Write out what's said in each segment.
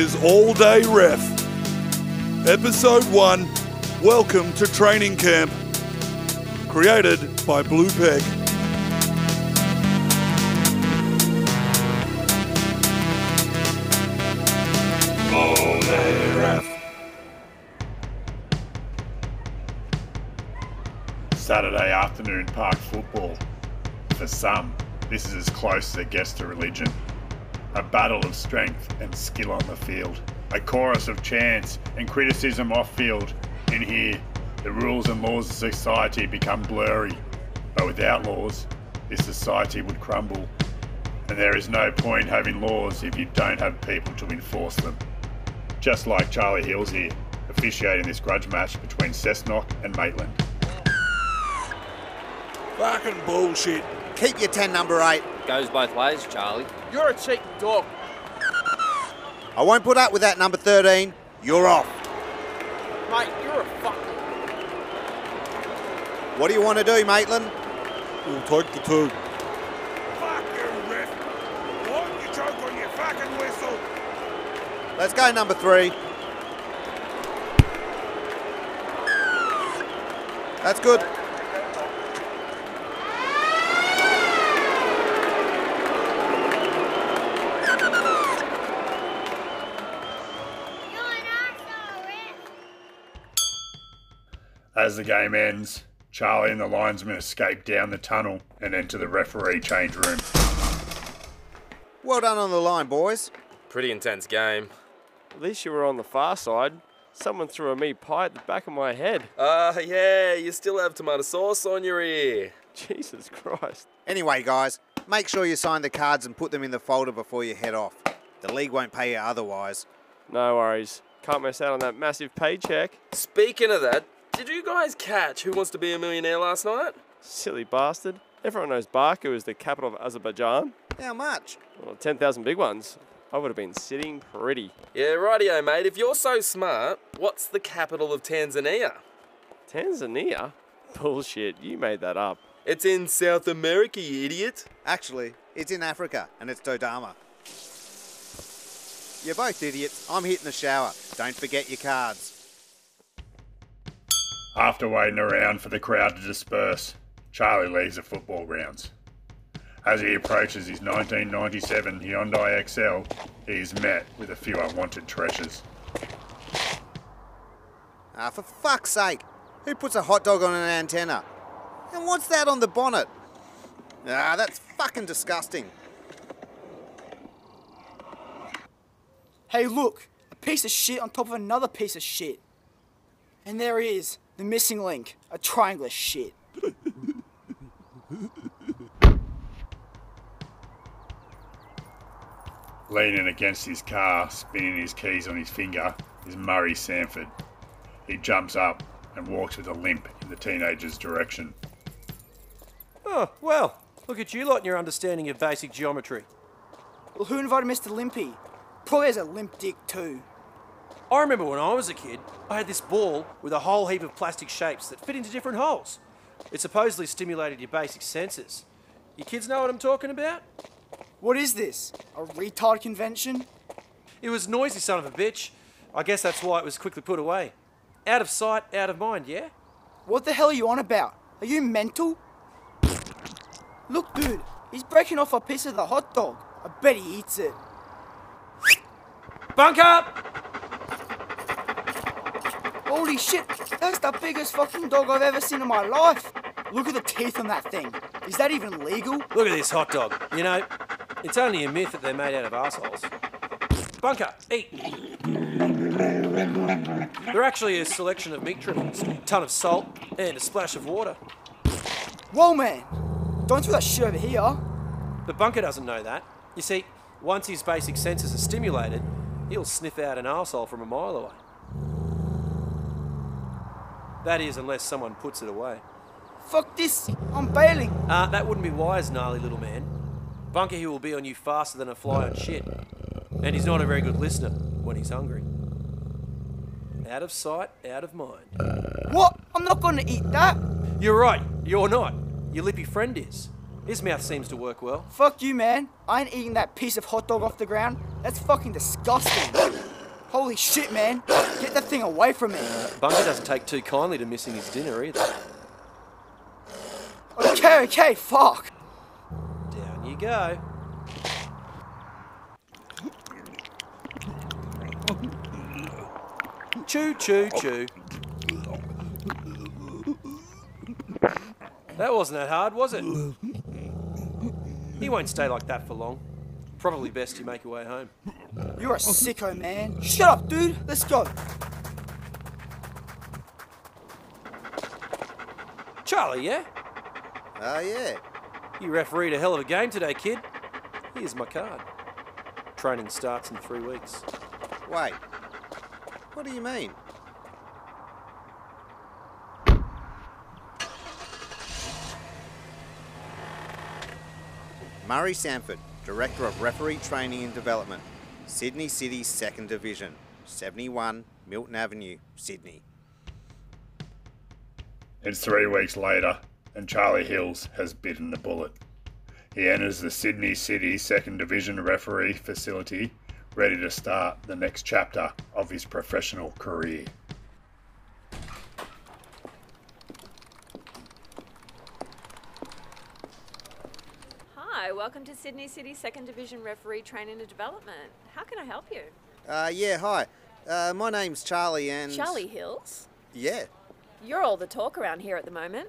Is All Day Ref. Episode 1 Welcome to Training Camp. Created by Blue Peg. All Day Ref. Saturday afternoon park football. For some, this is as close as it gets to religion. A battle of strength and skill on the field. A chorus of chants and criticism off field. In here, the rules and laws of society become blurry. But without laws, this society would crumble. And there is no point having laws if you don't have people to enforce them. Just like Charlie Hills here, officiating this grudge match between Cessnock and Maitland. Fucking bullshit. Keep your 10, number 8. Goes both ways, Charlie. You're a cheeky dog. I won't put up with that, number 13. You're off. Mate, you're a fucker. What do you want to do, Maitland? We'll take the two. Fuck you, ref. Why don't you choke on your fucking whistle? Let's go, number 3. That's good. As the game ends, Charlie and the linesman escape down the tunnel and enter the referee change room. Well done on the line, boys. Pretty intense game. At least you were on the far side. Someone threw a meat pie at the back of my head. Uh, yeah, you still have tomato sauce on your ear. Jesus Christ. Anyway, guys, make sure you sign the cards and put them in the folder before you head off. The league won't pay you otherwise. No worries. Can't miss out on that massive paycheck. Speaking of that, did you guys catch Who Wants to Be a Millionaire last night? Silly bastard. Everyone knows Baku is the capital of Azerbaijan. How much? Well, 10,000 big ones. I would have been sitting pretty. Yeah, rightio, mate. If you're so smart, what's the capital of Tanzania? Tanzania? Bullshit, you made that up. It's in South America, you idiot. Actually, it's in Africa and it's Dodoma. You're both idiots. I'm hitting the shower. Don't forget your cards. After waiting around for the crowd to disperse, Charlie leaves the football grounds. As he approaches his 1997 Hyundai Excel, he is met with a few unwanted treasures. Ah, for fuck's sake. Who puts a hot dog on an antenna? And what's that on the bonnet? Ah, that's fucking disgusting. Hey, look, a piece of shit on top of another piece of shit. And there he is, the missing link, a triangle of shit. Leaning against his car, spinning his keys on his finger, is Murray Sanford. He jumps up and walks with a limp in the teenager's direction. Oh, well, look at you lot and your understanding of basic geometry. Well, who invited Mr. Limpy? Probably has a limp dick too. I remember when I was a kid, I had this ball with a whole heap of plastic shapes that fit into different holes. It supposedly stimulated your basic senses. You kids know what I'm talking about? What is this? A retard convention? It was noisy son of a bitch. I guess that's why it was quickly put away. Out of sight, out of mind, yeah? What the hell are you on about? Are you mental? Look, dude, he's breaking off a piece of the hot dog. I bet he eats it. Bunk up! Holy shit, that's the biggest fucking dog I've ever seen in my life. Look at the teeth on that thing. Is that even legal? Look at this hot dog. You know, it's only a myth that they're made out of assholes. Bunker, eat. They're actually a selection of meat trimmings, a ton of salt, and a splash of water. Whoa, man. Don't throw that shit over here. But Bunker doesn't know that. You see, once his basic senses are stimulated, he'll sniff out an arsehole from a mile away. That is, unless someone puts it away. Fuck this. I'm bailing. Uh, that wouldn't be wise, gnarly little man. Bunker here will be on you faster than a fly on shit. And he's not a very good listener when he's hungry. Out of sight, out of mind. What? I'm not gonna eat that. You're right, you're not. Your lippy friend is. His mouth seems to work well. Fuck you, man. I ain't eating that piece of hot dog off the ground. That's fucking disgusting. Holy shit, man. Get that thing away from me. Bunker doesn't take too kindly to missing his dinner either. Okay, okay, fuck. Down you go. Choo choo choo. That wasn't that hard, was it? He won't stay like that for long. Probably best you make your way home. You're a sicko, man. Shut up, dude. Let's go. Charlie, yeah? Oh, yeah. You refereed a hell of a game today, kid. Here's my card. Training starts in three weeks. Wait. What do you mean? Murray Sanford, Director of Referee Training and Development, Sydney City 2nd Division, 71 Milton Avenue, Sydney. It's three weeks later, and Charlie Hills has bitten the bullet. He enters the Sydney City Second Division referee facility, ready to start the next chapter of his professional career. Hi, welcome to Sydney City Second Division Referee Training and Development. How can I help you? Uh, yeah, hi. Uh, my name's Charlie and. Charlie Hills? Yeah. You're all the talk around here at the moment.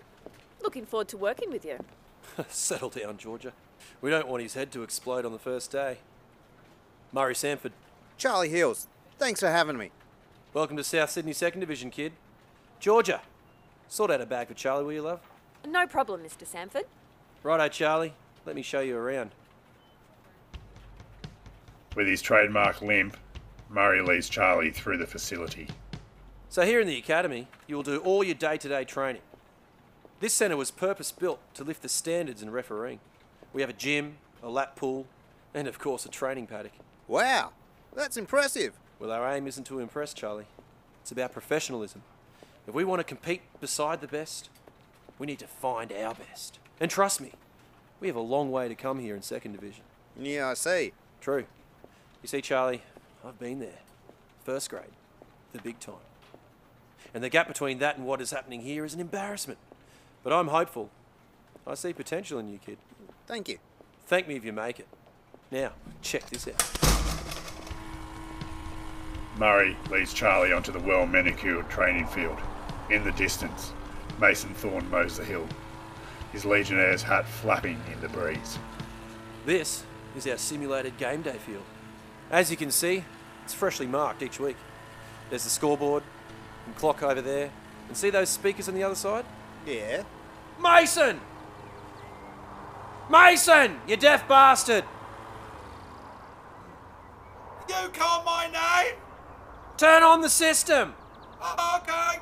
Looking forward to working with you. Settle down, Georgia. We don't want his head to explode on the first day. Murray Sanford, Charlie Hills. Thanks for having me. welcome to South Sydney Second Division, kid. Georgia, sort out a bag for Charlie, will you, love? No problem, Mr. Sanford. Righto, Charlie. Let me show you around. With his trademark limp, Murray leads Charlie through the facility. So, here in the Academy, you will do all your day to day training. This centre was purpose built to lift the standards in refereeing. We have a gym, a lap pool, and of course a training paddock. Wow, that's impressive. Well, our aim isn't to impress, Charlie. It's about professionalism. If we want to compete beside the best, we need to find our best. And trust me, we have a long way to come here in second division. Yeah, I see. True. You see, Charlie, I've been there. First grade, the big time. And the gap between that and what is happening here is an embarrassment. But I'm hopeful. I see potential in you, kid. Thank you. Thank me if you make it. Now, check this out. Murray leads Charlie onto the well manicured training field. In the distance, Mason Thorne mows the hill, his Legionnaire's hat flapping in the breeze. This is our simulated game day field. As you can see, it's freshly marked each week. There's the scoreboard and clock over there. And see those speakers on the other side? Yeah. Mason! Mason! You deaf bastard! You call my name? Turn on the system! Okay.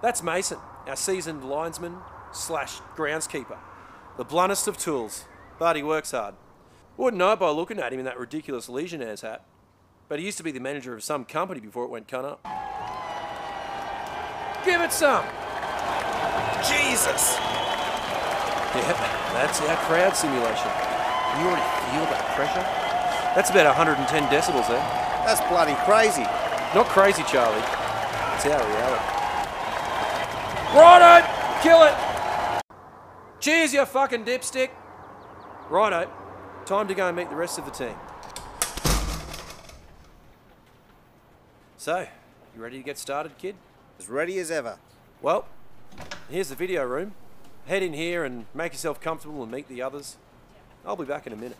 That's Mason, our seasoned linesman slash groundskeeper. The bluntest of tools, but he works hard. Wouldn't know by looking at him in that ridiculous Legionnaire's hat. But he used to be the manager of some company before it went cunt up. Give it some! Jesus. Yep, that's our crowd simulation. You already feel that pressure? That's about 110 decibels there. That's bloody crazy. Not crazy, Charlie. It's our reality. Righto! Kill it! Cheers, you fucking dipstick! Righto. Time to go and meet the rest of the team. So, you ready to get started, kid? As ready as ever. Well, here's the video room. Head in here and make yourself comfortable and meet the others. I'll be back in a minute.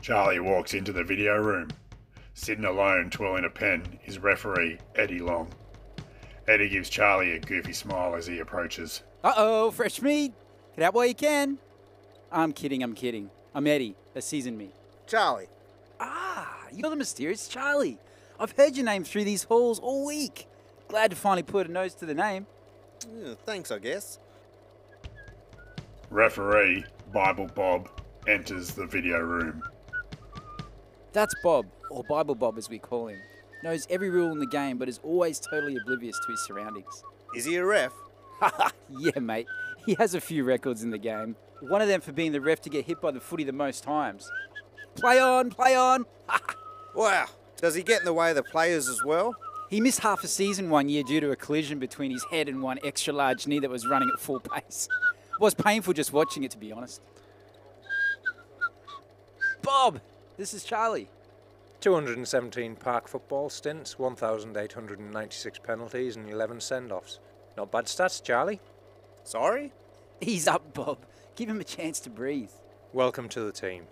Charlie walks into the video room. Sitting alone, twirling a pen, is referee Eddie Long. Eddie gives Charlie a goofy smile as he approaches. Uh oh, fresh meat. Get out while you can. I'm kidding, I'm kidding. I'm Eddie, a seasoned me. Charlie. Ah, you're the mysterious Charlie. I've heard your name through these halls all week. Glad to finally put a nose to the name. Yeah, thanks, I guess. Referee Bible Bob enters the video room. That's Bob, or Bible Bob as we call him. Knows every rule in the game, but is always totally oblivious to his surroundings. Is he a ref? yeah, mate. He has a few records in the game. One of them for being the ref to get hit by the footy the most times. Play on, play on. Wow. Does he get in the way of the players as well? He missed half a season one year due to a collision between his head and one extra large knee that was running at full pace. It was painful just watching it, to be honest. Bob, this is Charlie. 217 park football stints, 1,896 penalties, and 11 send offs. Not bad stats, Charlie. Sorry? Ease up, Bob. Give him a chance to breathe. Welcome to the team.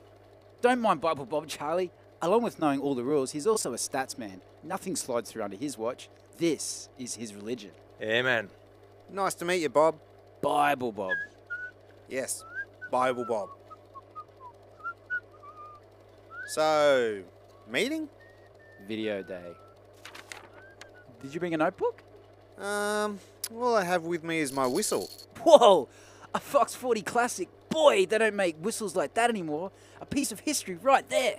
Don't mind Bible Bob, Charlie. Along with knowing all the rules, he's also a stats man. Nothing slides through under his watch. This is his religion. Amen. Nice to meet you, Bob. Bible Bob. Yes, Bible Bob. So, meeting? Video day. Did you bring a notebook? Um, all I have with me is my whistle. Whoa! A Fox 40 classic. Boy, they don't make whistles like that anymore. A piece of history right there.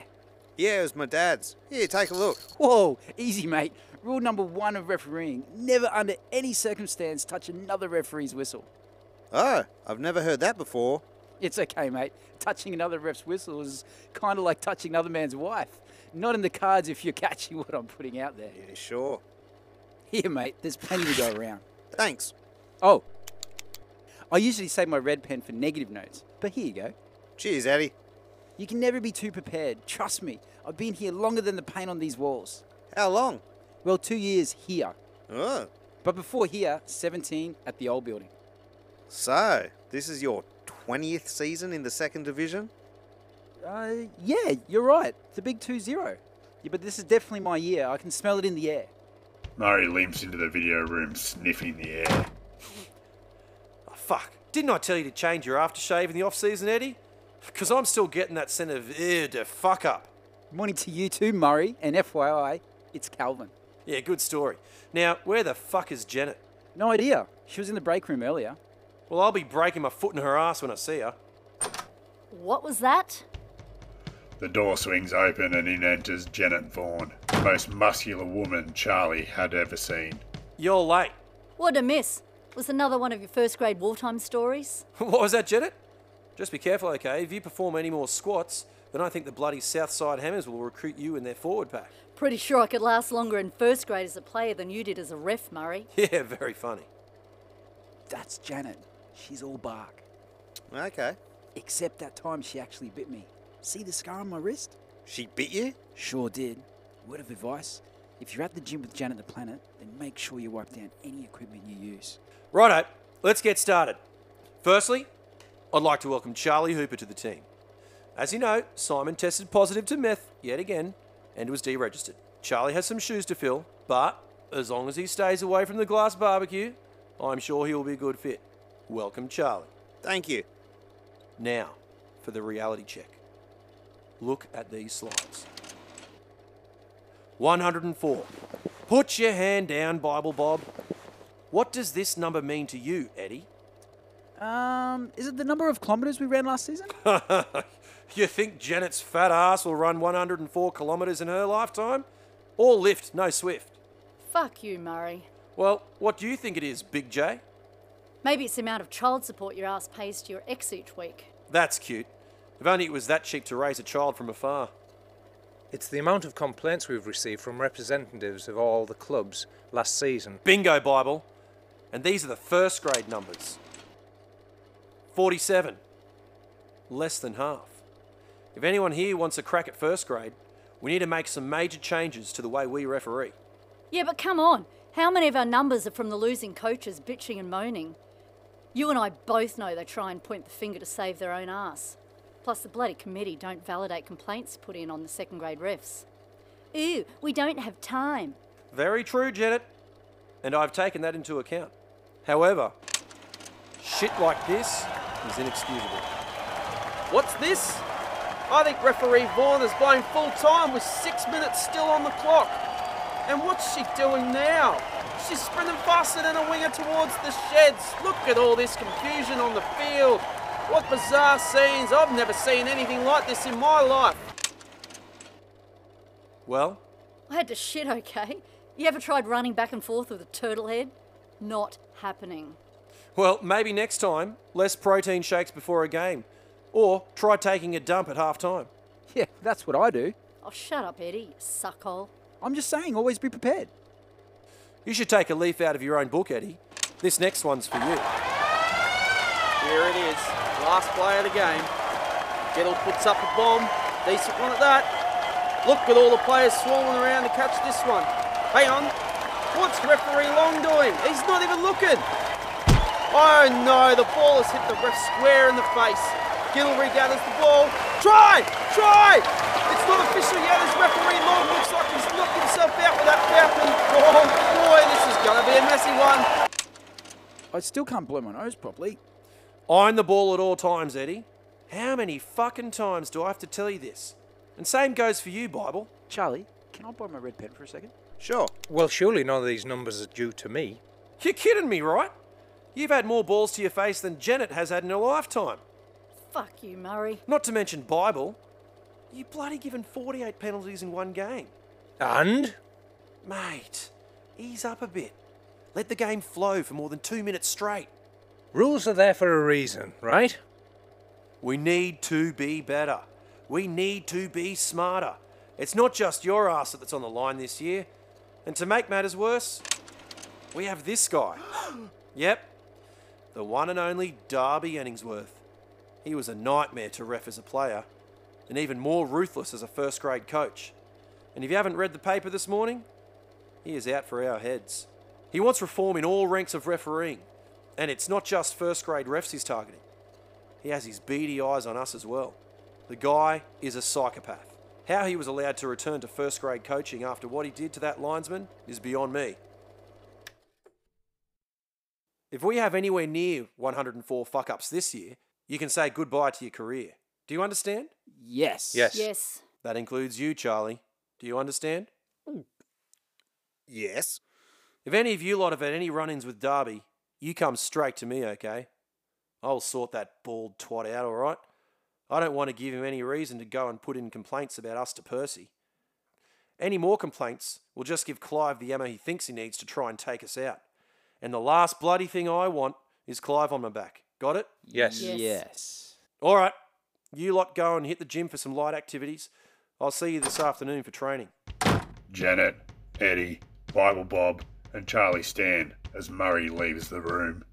Yeah, it was my dad's. Here, take a look. Whoa, easy, mate. Rule number one of refereeing never under any circumstance touch another referee's whistle. Oh, I've never heard that before. It's okay, mate. Touching another ref's whistle is kind of like touching another man's wife. Not in the cards if you're catching what I'm putting out there. Yeah, sure. Here, mate, there's plenty to go around. Thanks. Oh, I usually save my red pen for negative notes, but here you go. Cheers, Eddie. You can never be too prepared. Trust me, I've been here longer than the paint on these walls. How long? Well, two years here. Oh. But before here, 17 at the old building. So, this is your 20th season in the second division? Uh, yeah, you're right. It's a big 2 0. Yeah, but this is definitely my year. I can smell it in the air. Murray limps into the video room, sniffing the air. Oh, fuck. Didn't I tell you to change your aftershave in the off season, Eddie? Because I'm still getting that scent of ew to fuck up. Morning to you too, Murray. And FYI, it's Calvin. Yeah, good story. Now, where the fuck is Janet? No idea. She was in the break room earlier. Well, I'll be breaking my foot in her ass when I see her. What was that? The door swings open and in enters Janet Vaughan, the most muscular woman Charlie had ever seen. You're late. What a miss. Was another one of your first grade wartime stories? what was that, Janet? Just be careful, okay? If you perform any more squats, then I think the bloody Southside Hammers will recruit you in their forward pack. Pretty sure I could last longer in first grade as a player than you did as a ref, Murray. Yeah, very funny. That's Janet. She's all bark. Okay. Except that time she actually bit me. See the scar on my wrist? She bit you? Sure did. Word of advice if you're at the gym with Janet the Planet, then make sure you wipe down any equipment you use. Righto, let's get started. Firstly, I'd like to welcome Charlie Hooper to the team. As you know, Simon tested positive to meth yet again and was deregistered. Charlie has some shoes to fill, but as long as he stays away from the glass barbecue, I'm sure he will be a good fit. Welcome, Charlie. Thank you. Now, for the reality check. Look at these slides. 104. Put your hand down, Bible Bob. What does this number mean to you, Eddie? Um, is it the number of kilometres we ran last season? you think Janet's fat ass will run 104 kilometres in her lifetime? All lift, no swift. Fuck you, Murray. Well, what do you think it is, Big J? Maybe it's the amount of child support your ass pays to your ex each week. That's cute. If only it was that cheap to raise a child from afar. It's the amount of complaints we've received from representatives of all the clubs last season. Bingo, Bible. And these are the first grade numbers 47. Less than half. If anyone here wants a crack at first grade, we need to make some major changes to the way we referee. Yeah, but come on. How many of our numbers are from the losing coaches bitching and moaning? You and I both know they try and point the finger to save their own ass. Plus, the bloody committee don't validate complaints put in on the second grade refs. Ooh, we don't have time. Very true, Janet. And I've taken that into account. However, shit like this is inexcusable. What's this? I think referee Vaughan is blowing full time with six minutes still on the clock. And what's she doing now? She's sprinting faster than a winger towards the sheds. Look at all this confusion on the field. What bizarre scenes. I've never seen anything like this in my life. Well? I had to shit, okay? You ever tried running back and forth with a turtle head? Not happening. Well, maybe next time, less protein shakes before a game. Or try taking a dump at half time. Yeah, that's what I do. Oh, shut up, Eddie, you suckhole. I'm just saying, always be prepared. You should take a leaf out of your own book, Eddie. This next one's for you. Here it is. Last play of the game. Gettle puts up a bomb. Decent one at that. Look at all the players swarming around to catch this one. Hang on. What's referee Long doing? He's not even looking. Oh no, the ball has hit the ref square in the face. Gill regathers the ball. Try! Try! It's not official yet as referee Long looks like he's knocked himself out with that falcon. Oh boy, this is going to be a messy one. I still can't blow my nose properly. Iron the ball at all times, Eddie. How many fucking times do I have to tell you this? And same goes for you, Bible. Charlie, can I borrow my red pen for a second? Sure. Well, surely none of these numbers are due to me. You're kidding me, right? You've had more balls to your face than Janet has had in her lifetime. Fuck you, Murray. Not to mention Bible. You bloody given 48 penalties in one game. And? Mate, ease up a bit. Let the game flow for more than two minutes straight. Rules are there for a reason, right? We need to be better. We need to be smarter. It's not just your ass that's on the line this year. And to make matters worse, we have this guy. yep, the one and only Darby Enningsworth. He was a nightmare to ref as a player, and even more ruthless as a first grade coach. And if you haven't read the paper this morning, he is out for our heads. He wants reform in all ranks of refereeing, and it's not just first grade refs he's targeting. He has his beady eyes on us as well. The guy is a psychopath. How he was allowed to return to first grade coaching after what he did to that linesman is beyond me. If we have anywhere near 104 fuck ups this year, you can say goodbye to your career. Do you understand? Yes. Yes. Yes. That includes you, Charlie. Do you understand? Yes. If any of you lot have had any run ins with Darby, you come straight to me, okay? I'll sort that bald twat out, alright? I don't want to give him any reason to go and put in complaints about us to Percy. Any more complaints will just give Clive the ammo he thinks he needs to try and take us out. And the last bloody thing I want is Clive on my back. Got it? Yes. Yes. Yes. All right. You lot go and hit the gym for some light activities. I'll see you this afternoon for training. Janet, Eddie, Bible Bob, and Charlie stand as Murray leaves the room.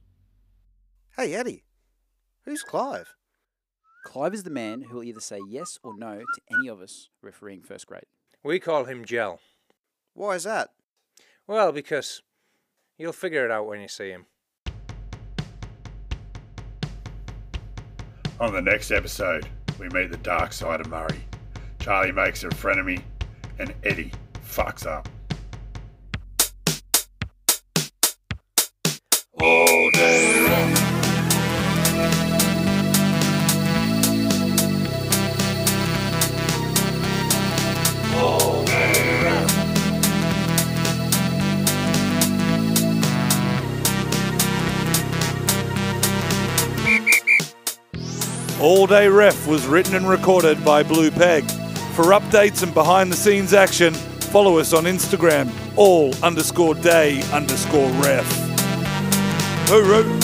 Hey, Eddie. Who's Clive? Clive is the man who will either say yes or no to any of us refereeing first grade. We call him Gel. Why is that? Well, because you'll figure it out when you see him. On the next episode, we meet the dark side of Murray. Charlie makes a frenemy, and Eddie fucks up. All day All day All Day Ref was written and recorded by Blue Peg. For updates and behind the scenes action, follow us on Instagram, all underscore day underscore ref. Hooroo!